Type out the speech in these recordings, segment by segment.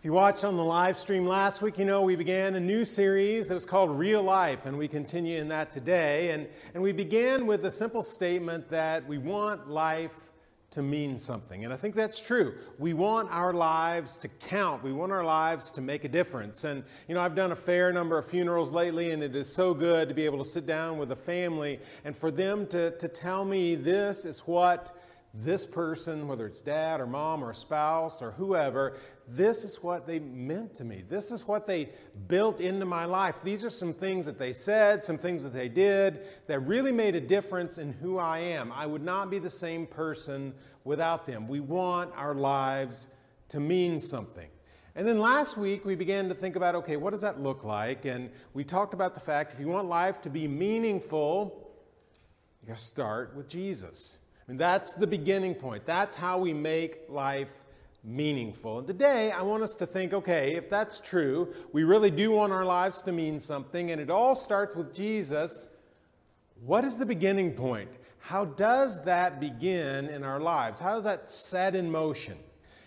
If you watched on the live stream last week, you know we began a new series that was called Real Life, and we continue in that today. And, and we began with the simple statement that we want life to mean something. And I think that's true. We want our lives to count. We want our lives to make a difference. And, you know, I've done a fair number of funerals lately, and it is so good to be able to sit down with a family and for them to, to tell me this is what this person, whether it's dad or mom or spouse or whoever, this is what they meant to me. This is what they built into my life. These are some things that they said, some things that they did that really made a difference in who I am. I would not be the same person without them. We want our lives to mean something. And then last week we began to think about okay, what does that look like? And we talked about the fact if you want life to be meaningful, you got to start with Jesus. Mean, that's the beginning point. That's how we make life meaningful. And today, I want us to think okay, if that's true, we really do want our lives to mean something, and it all starts with Jesus. What is the beginning point? How does that begin in our lives? How does that set in motion?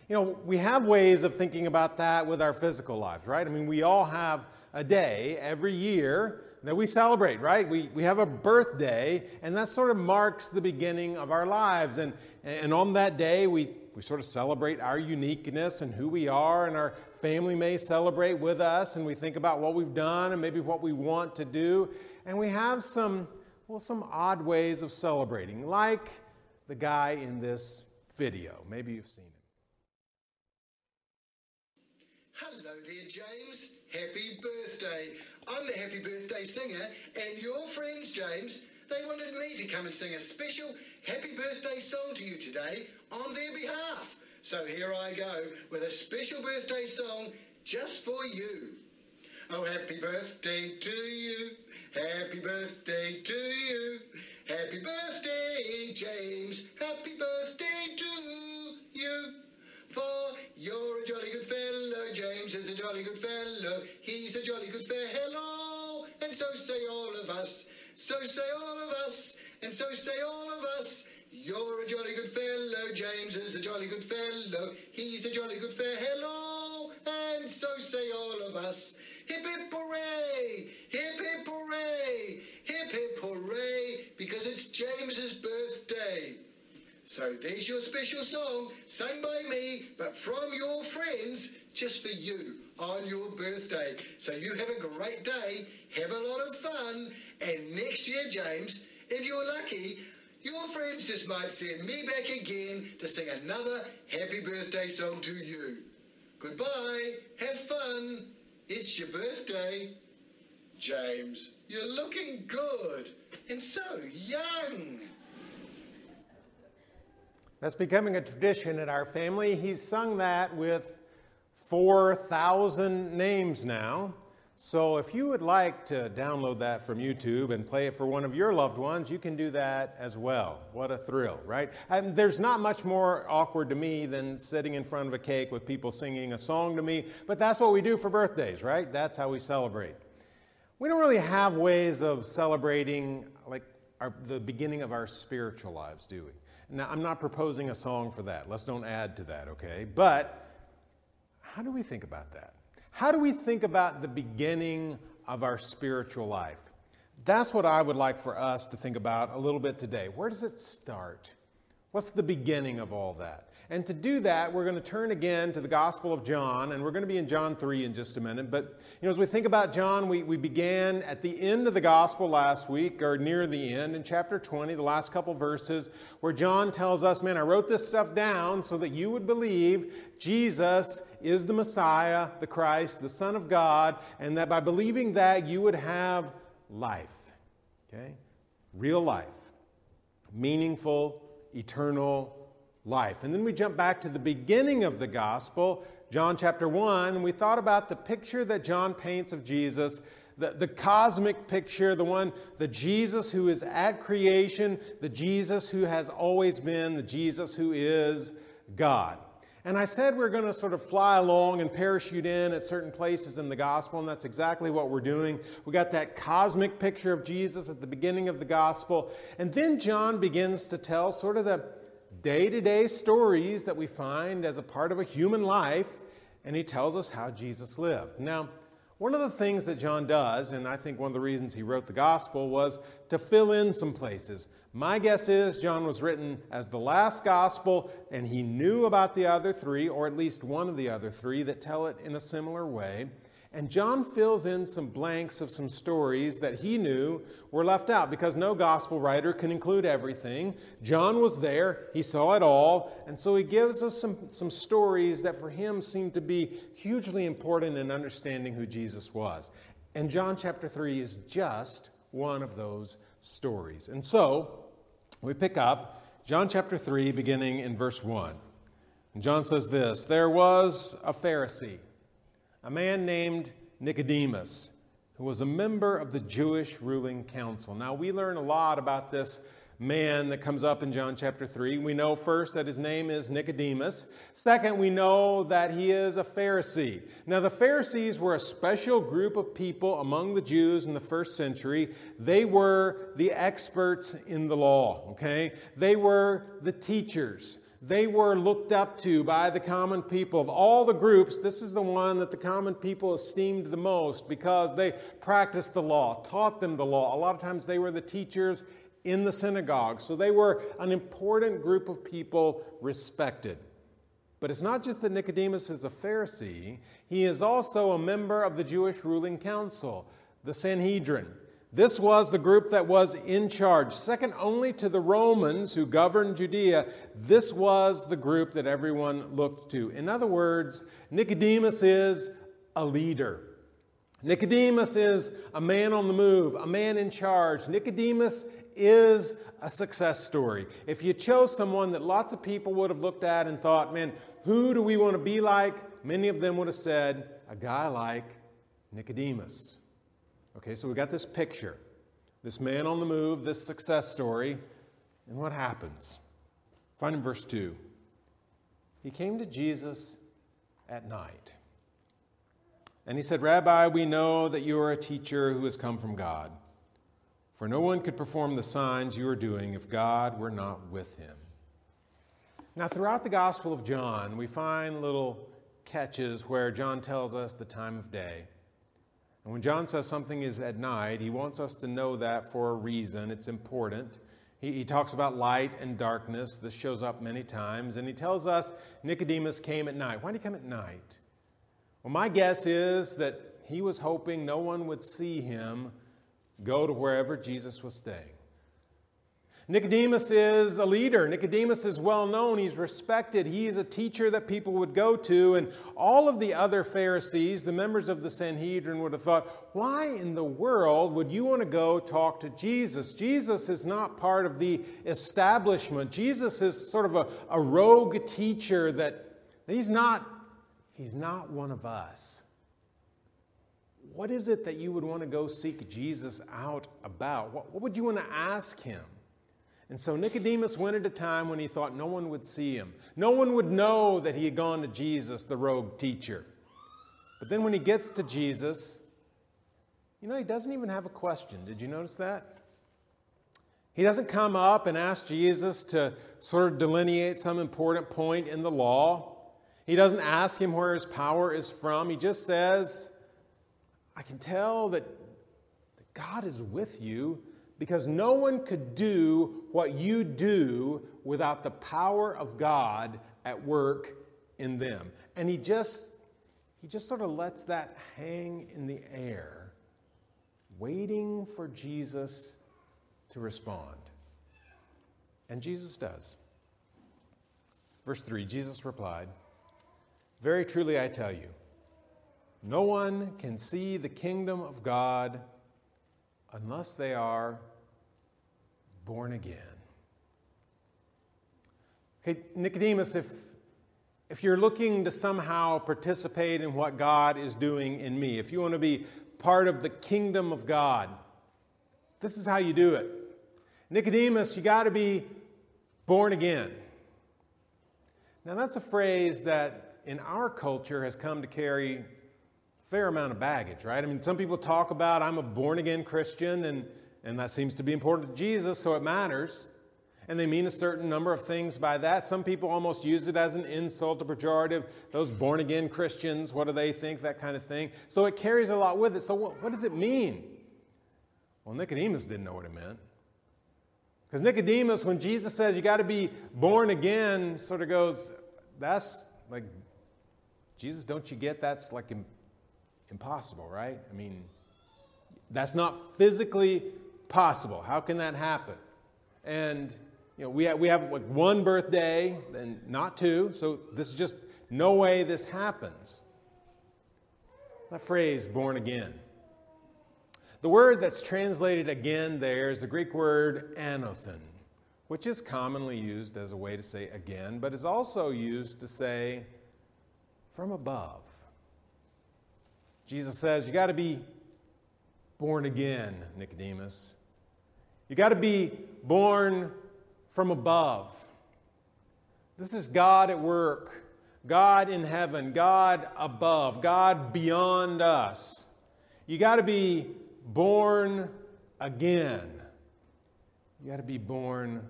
You know, we have ways of thinking about that with our physical lives, right? I mean, we all have a day every year that we celebrate, right? We, we have a birthday, and that sort of marks the beginning of our lives. And, and on that day, we we sort of celebrate our uniqueness and who we are, and our family may celebrate with us, and we think about what we've done and maybe what we want to do. And we have some, well, some odd ways of celebrating, like the guy in this video. Maybe you've seen him. Hello there, James. Happy birthday. I'm the happy birthday singer, and your friends, James, they wanted me to come and sing a special happy birthday song to you today on their behalf. So here I go with a special birthday song just for you. Oh, happy birthday to special song, sung by me, but from your friends, just for you on your birthday. So you have a great day, have a lot of fun, and next year, James, if you're lucky, your friends just might send me back again to sing another happy birthday song to you. Goodbye, have fun, it's your birthday. James, you're looking good and so young. That's becoming a tradition in our family. He's sung that with 4,000 names now. So if you would like to download that from YouTube and play it for one of your loved ones, you can do that as well. What a thrill, right? And there's not much more awkward to me than sitting in front of a cake with people singing a song to me, but that's what we do for birthdays, right? That's how we celebrate. We don't really have ways of celebrating like our, the beginning of our spiritual lives, do we? Now, I'm not proposing a song for that. Let's don't add to that, okay? But how do we think about that? How do we think about the beginning of our spiritual life? That's what I would like for us to think about a little bit today. Where does it start? What's the beginning of all that? And to do that, we're going to turn again to the Gospel of John, and we're going to be in John 3 in just a minute. But you know, as we think about John, we, we began at the end of the Gospel last week, or near the end, in chapter 20, the last couple verses, where John tells us, Man, I wrote this stuff down so that you would believe Jesus is the Messiah, the Christ, the Son of God, and that by believing that, you would have life. Okay? Real life. Meaningful, eternal life. And then we jump back to the beginning of the gospel, John chapter 1, and we thought about the picture that John paints of Jesus. The, the cosmic picture, the one, the Jesus who is at creation, the Jesus who has always been, the Jesus who is God. And I said we're going to sort of fly along and parachute in at certain places in the gospel, and that's exactly what we're doing. We got that cosmic picture of Jesus at the beginning of the gospel, and then John begins to tell sort of the day to day stories that we find as a part of a human life and he tells us how Jesus lived. Now, one of the things that John does, and I think one of the reasons he wrote the gospel, was to fill in some places. My guess is John was written as the last gospel, and he knew about the other three, or at least one of the other three, that tell it in a similar way. And John fills in some blanks of some stories that he knew were left out because no gospel writer can include everything. John was there, he saw it all, and so he gives us some, some stories that for him seem to be hugely important in understanding who Jesus was. And John chapter 3 is just one of those stories. And so we pick up John chapter 3, beginning in verse 1. And John says this There was a Pharisee a man named Nicodemus, who was a member of the Jewish ruling council. Now, we learn a lot about this man that comes up in John chapter 3. We know first that his name is Nicodemus. Second, we know that he is a Pharisee. Now, the Pharisees were a special group of people among the Jews in the first century. They were the experts in the law, okay? They were the teachers they were looked up to by the common people. Of all the groups, this is the one that the common people esteemed the most because they practiced the law, taught them the law. A lot of times they were the teachers in the synagogue. So they were an important group of people respected. But it's not just that Nicodemus is a Pharisee, he is also a member of the Jewish ruling council, the Sanhedrin. This was the group that was in charge. Second only to the Romans who governed Judea, this was the group that everyone looked to. In other words, Nicodemus is a leader. Nicodemus is a man on the move, a man in charge. Nicodemus is a success story. If you chose someone that lots of people would have looked at and thought, man, who do we want to be like? Many of them would have said, a guy like Nicodemus. Okay, so we got this picture this man on the move, this success story, and what happens? Find in verse 2. He came to Jesus at night. And he said, Rabbi, we know that you are a teacher who has come from God. For no one could perform the signs you are doing if God were not with him. Now, throughout the Gospel of John, we find little catches where John tells us the time of day. And when John says something is at night, he wants us to know that for a reason. It's important. He, he, talks about light and darkness. This shows up many times. And he tells us Nicodemus came at night. Why did he come at night? Well, my guess is that he was hoping no one would see him go to wherever Jesus was staying. Nicodemus is a leader. Nicodemus is well known. He's respected. He's a teacher that people would go to. And all of the other Pharisees, the members of the Sanhedrin, would have thought, why in the world would you want to go talk to Jesus? Jesus is not part of the establishment. Jesus is sort of a, a rogue teacher that he's not, he's not one of us. What is it that you would want to go seek Jesus out about? What, what would you want to ask him? And so Nicodemus went at a time when he thought no one would see him. No one would know that he had gone to Jesus, the rogue teacher. But then when he gets to Jesus, you know, he doesn't even have a question. Did you notice that? He doesn't come up and ask Jesus to sort of delineate some important point in the law. He doesn't ask him where his power is from. He just says, I can tell that God is with you because no one could do what you do without the power of God at work in them. And he just he just sort of lets that hang in the air, waiting for Jesus to respond. And Jesus does. Verse 3 Jesus replied, Very truly I tell you, no one can see the kingdom of God unless they are born again. Hey, Nicodemus, if, if you're looking to somehow participate in what God is doing in me, if you want to be part of the kingdom of God, this is how you do it. Nicodemus, you got to be born again. Now, that's a phrase that in our culture has come to carry fair amount of baggage, right? I mean, some people talk about I'm a born again Christian, and and that seems to be important to Jesus, so it matters. And they mean a certain number of things by that. Some people almost use it as an insult, a pejorative. Those born again Christians, what do they think? That kind of thing. So it carries a lot with it. So, what, what does it mean? Well, Nicodemus didn't know what it meant. Because Nicodemus, when Jesus says you got to be born again, sort of goes, that's like, Jesus, don't you get that's like impossible, right? I mean, that's not physically possible. How can that happen? And you know, we have, we have like one birthday and not two, so this is just no way this happens. That phrase, born again. The word that's translated again there is the Greek word anothen, which is commonly used as a way to say again, but is also used to say from above. Jesus says, You got to be born again, Nicodemus. You got to be born from above. This is God at work, God in heaven, God above, God beyond us. You got to be born again. You got to be born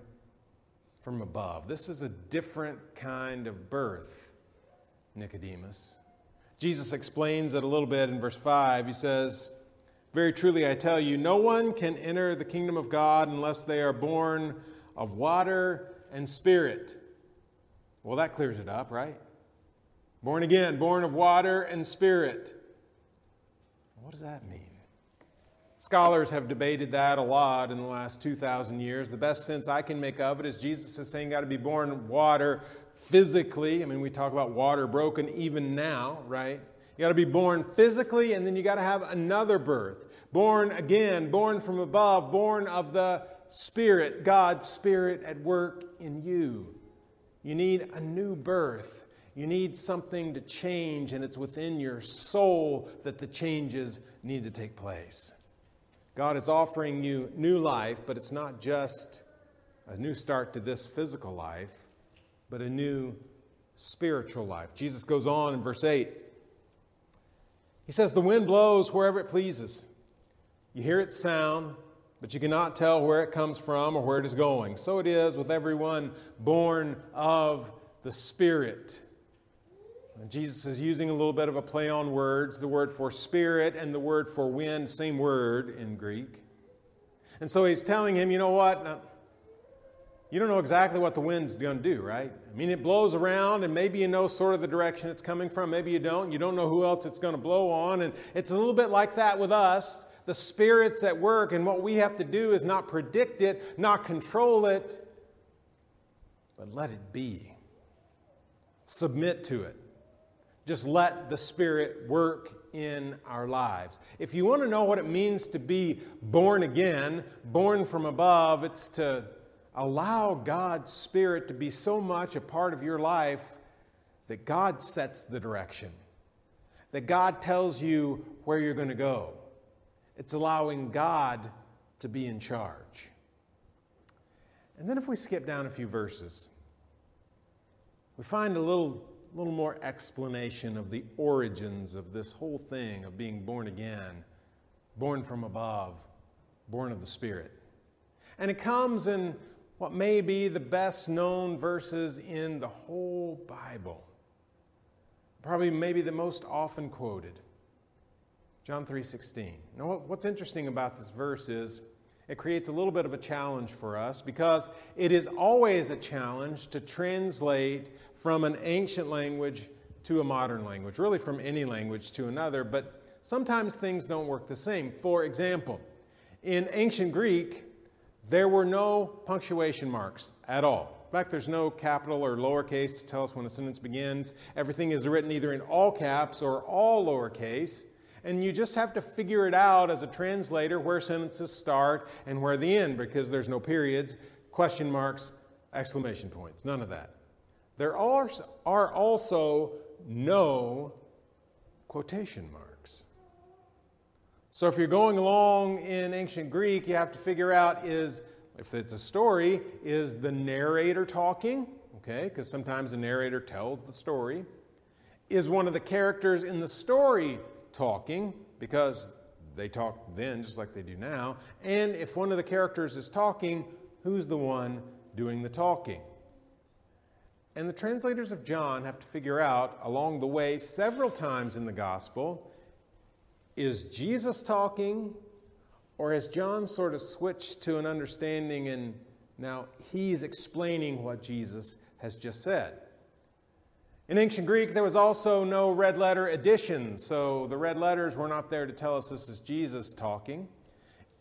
from above. This is a different kind of birth, Nicodemus. Jesus explains it a little bit in verse 5. He says, Very truly I tell you, no one can enter the kingdom of God unless they are born of water and spirit. Well, that clears it up, right? Born again, born of water and spirit. What does that mean? Scholars have debated that a lot in the last 2,000 years. The best sense I can make of it is Jesus is saying, got to be born water physically. I mean, we talk about water broken even now, right? You got to be born physically, and then you got to have another birth. Born again, born from above, born of the Spirit, God's Spirit at work in you. You need a new birth. You need something to change, and it's within your soul that the changes need to take place. God is offering you new life, but it's not just a new start to this physical life, but a new spiritual life. Jesus goes on in verse 8. He says, The wind blows wherever it pleases. You hear its sound, but you cannot tell where it comes from or where it is going. So it is with everyone born of the Spirit. And Jesus is using a little bit of a play on words, the word for spirit and the word for wind, same word in Greek. And so he's telling him, you know what? Now, you don't know exactly what the wind's going to do, right? I mean, it blows around, and maybe you know sort of the direction it's coming from. Maybe you don't. You don't know who else it's going to blow on. And it's a little bit like that with us. The Spirit's at work, and what we have to do is not predict it, not control it, but let it be. Submit to it. Just let the Spirit work in our lives. If you want to know what it means to be born again, born from above, it's to allow God's Spirit to be so much a part of your life that God sets the direction, that God tells you where you're going to go. It's allowing God to be in charge. And then if we skip down a few verses, we find a little little more explanation of the origins of this whole thing of being born again, born from above, born of the Spirit. And it comes in what may be the best known verses in the whole Bible. Probably maybe the most often quoted. John 3:16. Now what's interesting about this verse is it creates a little bit of a challenge for us because it is always a challenge to translate from an ancient language to a modern language, really from any language to another, but sometimes things don't work the same. For example, in ancient Greek, there were no punctuation marks at all. In fact, there's no capital or lowercase to tell us when a sentence begins. Everything is written either in all caps or all lowercase. And you just have to figure it out as a translator where sentences start and where they end because there's no periods, question marks, exclamation points, none of that. There are, are also no quotation marks. So if you're going along in ancient Greek, you have to figure out is, if it's a story, is the narrator talking? Okay, because sometimes the narrator tells the story. Is one of the characters in the story talking? Because they talk then just like they do now. And if one of the characters is talking, who's the one doing the talking. And the translators of John have to figure out along the way, several times in the gospel, is Jesus talking, or has John sort of switched to an understanding and now he's explaining what Jesus has just said? In ancient Greek, there was also no red letter edition, so the red letters were not there to tell us this is Jesus talking.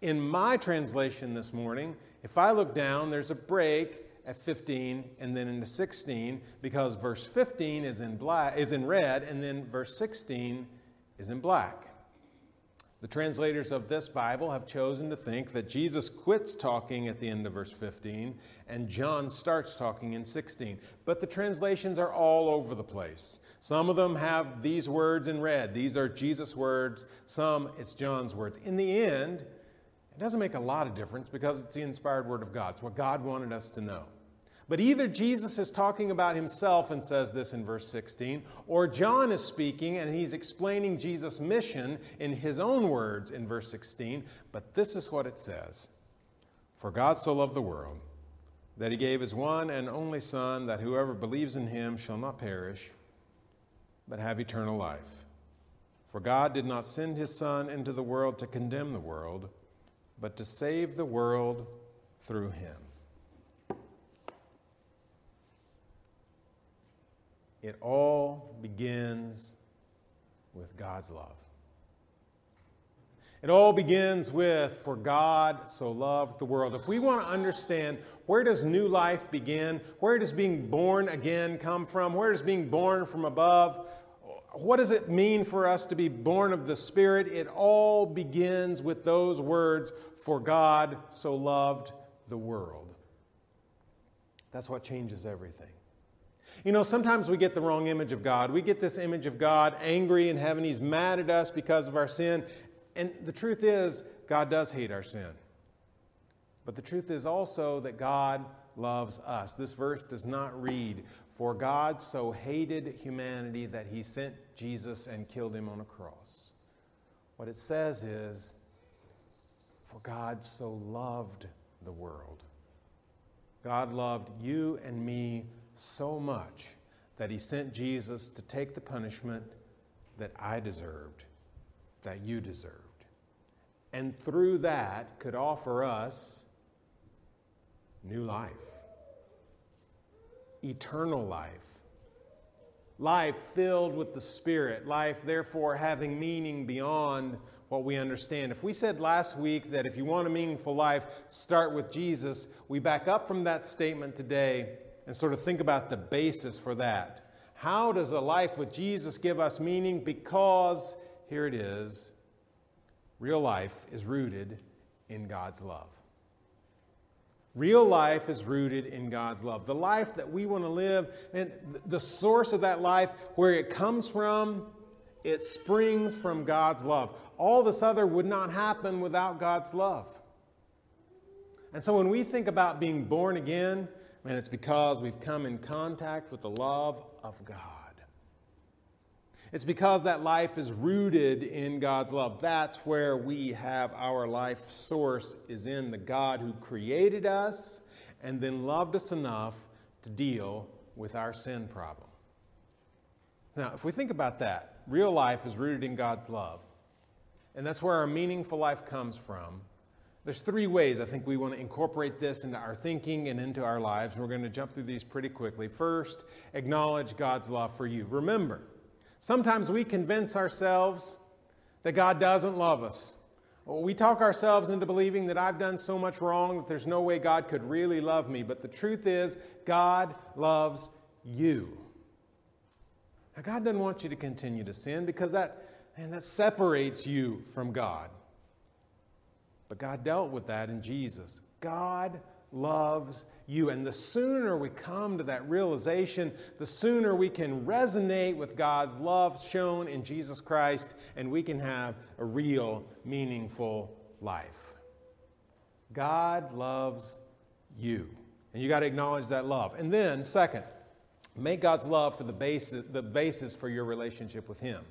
In my translation this morning, if I look down, there's a break at 15 and then into 16 because verse 15 is in black is in red and then verse 16 is in black. The translators of this Bible have chosen to think that Jesus quits talking at the end of verse 15 and John starts talking in 16. But the translations are all over the place. Some of them have these words in red. These are Jesus' words. Some it's John's words. In the end, it doesn't make a lot of difference because it's the inspired word of God. It's what God wanted us to know. But either Jesus is talking about himself and says this in verse 16, or John is speaking and he's explaining Jesus' mission in his own words in verse 16. But this is what it says For God so loved the world that he gave his one and only Son, that whoever believes in him shall not perish, but have eternal life. For God did not send his Son into the world to condemn the world, but to save the world through him. It all begins with God's love. It all begins with, for God so loved the world. If we want to understand where does new life begin, where does being born again come from, where does being born from above, what does it mean for us to be born of the Spirit, it all begins with those words, for God so loved the world. That's what changes everything. You know, sometimes we get the wrong image of God. We get this image of God angry in heaven. He's mad at us because of our sin. And the truth is, God does hate our sin. But the truth is also that God loves us. This verse does not read, For God so hated humanity that he sent Jesus and killed him on a cross. What it says is, For God so loved the world. God loved you and me so much that he sent Jesus to take the punishment that I deserved, that you deserved. And through that could offer us new life, eternal life, life filled with the Spirit, life therefore having meaning beyond what we understand. If we said last week that if you want a meaningful life, start with Jesus, we back up from that statement today and sort of think about the basis for that. How does a life with Jesus give us meaning? Because, here it is, real life is rooted in God's love. Real life is rooted in God's love. The life that we want to live, and the source of that life, where it comes from, it springs from God's love. All this other would not happen without God's love. And so when we think about being born again, and it's because we've come in contact with the love of God. It's because that life is rooted in God's love. That's where we have our life source is in the God who created us and then loved us enough to deal with our sin problem. Now, if we think about that, real life is rooted in God's love. And that's where our meaningful life comes from. There's three ways I think we want to incorporate this into our thinking and into our lives. We're going to jump through these pretty quickly. First, acknowledge God's love for you. Remember, sometimes we convince ourselves that God doesn't love us. We talk ourselves into believing that I've done so much wrong that there's no way God could really love me. But the truth is, God loves you. Now, God doesn't want you to continue to sin because that, man, that separates you from God. But God dealt with that in Jesus. God loves you. And the sooner we come to that realization, the sooner we can resonate with God's love shown in Jesus Christ, and we can have a real, meaningful life. God loves you. And you got to acknowledge that love. And then, second, make God's love for the basis, the basis for your relationship with Him.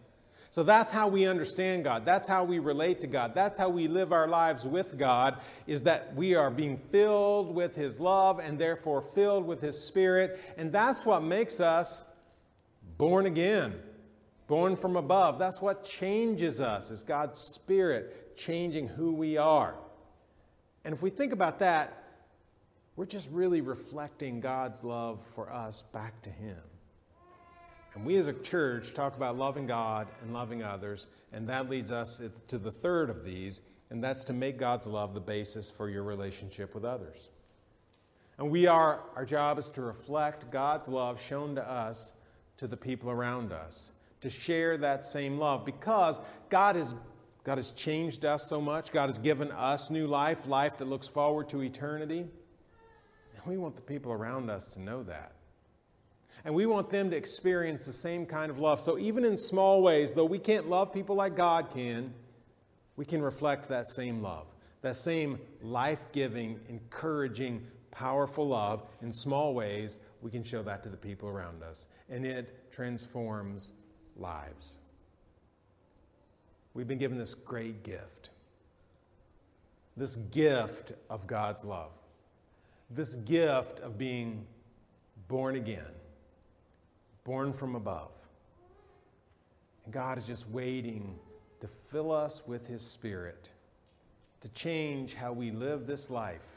So that's how we understand God. That's how we relate to God. That's how we live our lives with God is that we are being filled with his love and therefore filled with his spirit, and that's what makes us born again, born from above. That's what changes us is God's spirit changing who we are. And if we think about that, we're just really reflecting God's love for us back to him. And we as a church talk about loving God and loving others, and that leads us to the third of these, and that's to make God's love the basis for your relationship with others. And we are, our job is to reflect God's love shown to us to the people around us, to share that same love, because God has, God has changed us so much. God has given us new life, life that looks forward to eternity. And we want the people around us to know that. And we want them to experience the same kind of love. So, even in small ways, though we can't love people like God can, we can reflect that same love, that same life giving, encouraging, powerful love. In small ways, we can show that to the people around us. And it transforms lives. We've been given this great gift this gift of God's love, this gift of being born again born from above. And God is just waiting to fill us with His Spirit, to change how we live this life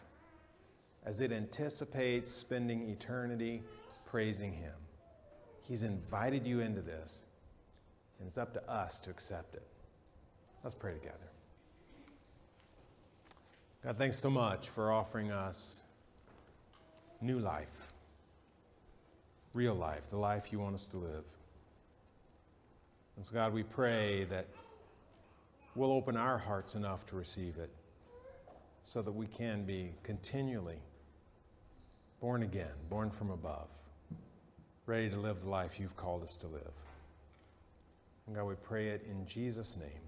as it anticipates spending eternity praising Him. He's invited you into this, and it's up to us to accept it. Let's pray together. God, thanks so much for offering us new life real life, the life you want us to live. And so, God, we pray that we'll open our hearts enough to receive it so that we can be continually born again, born from above, ready to live the life you've called us to live. And God, we pray it in Jesus' name.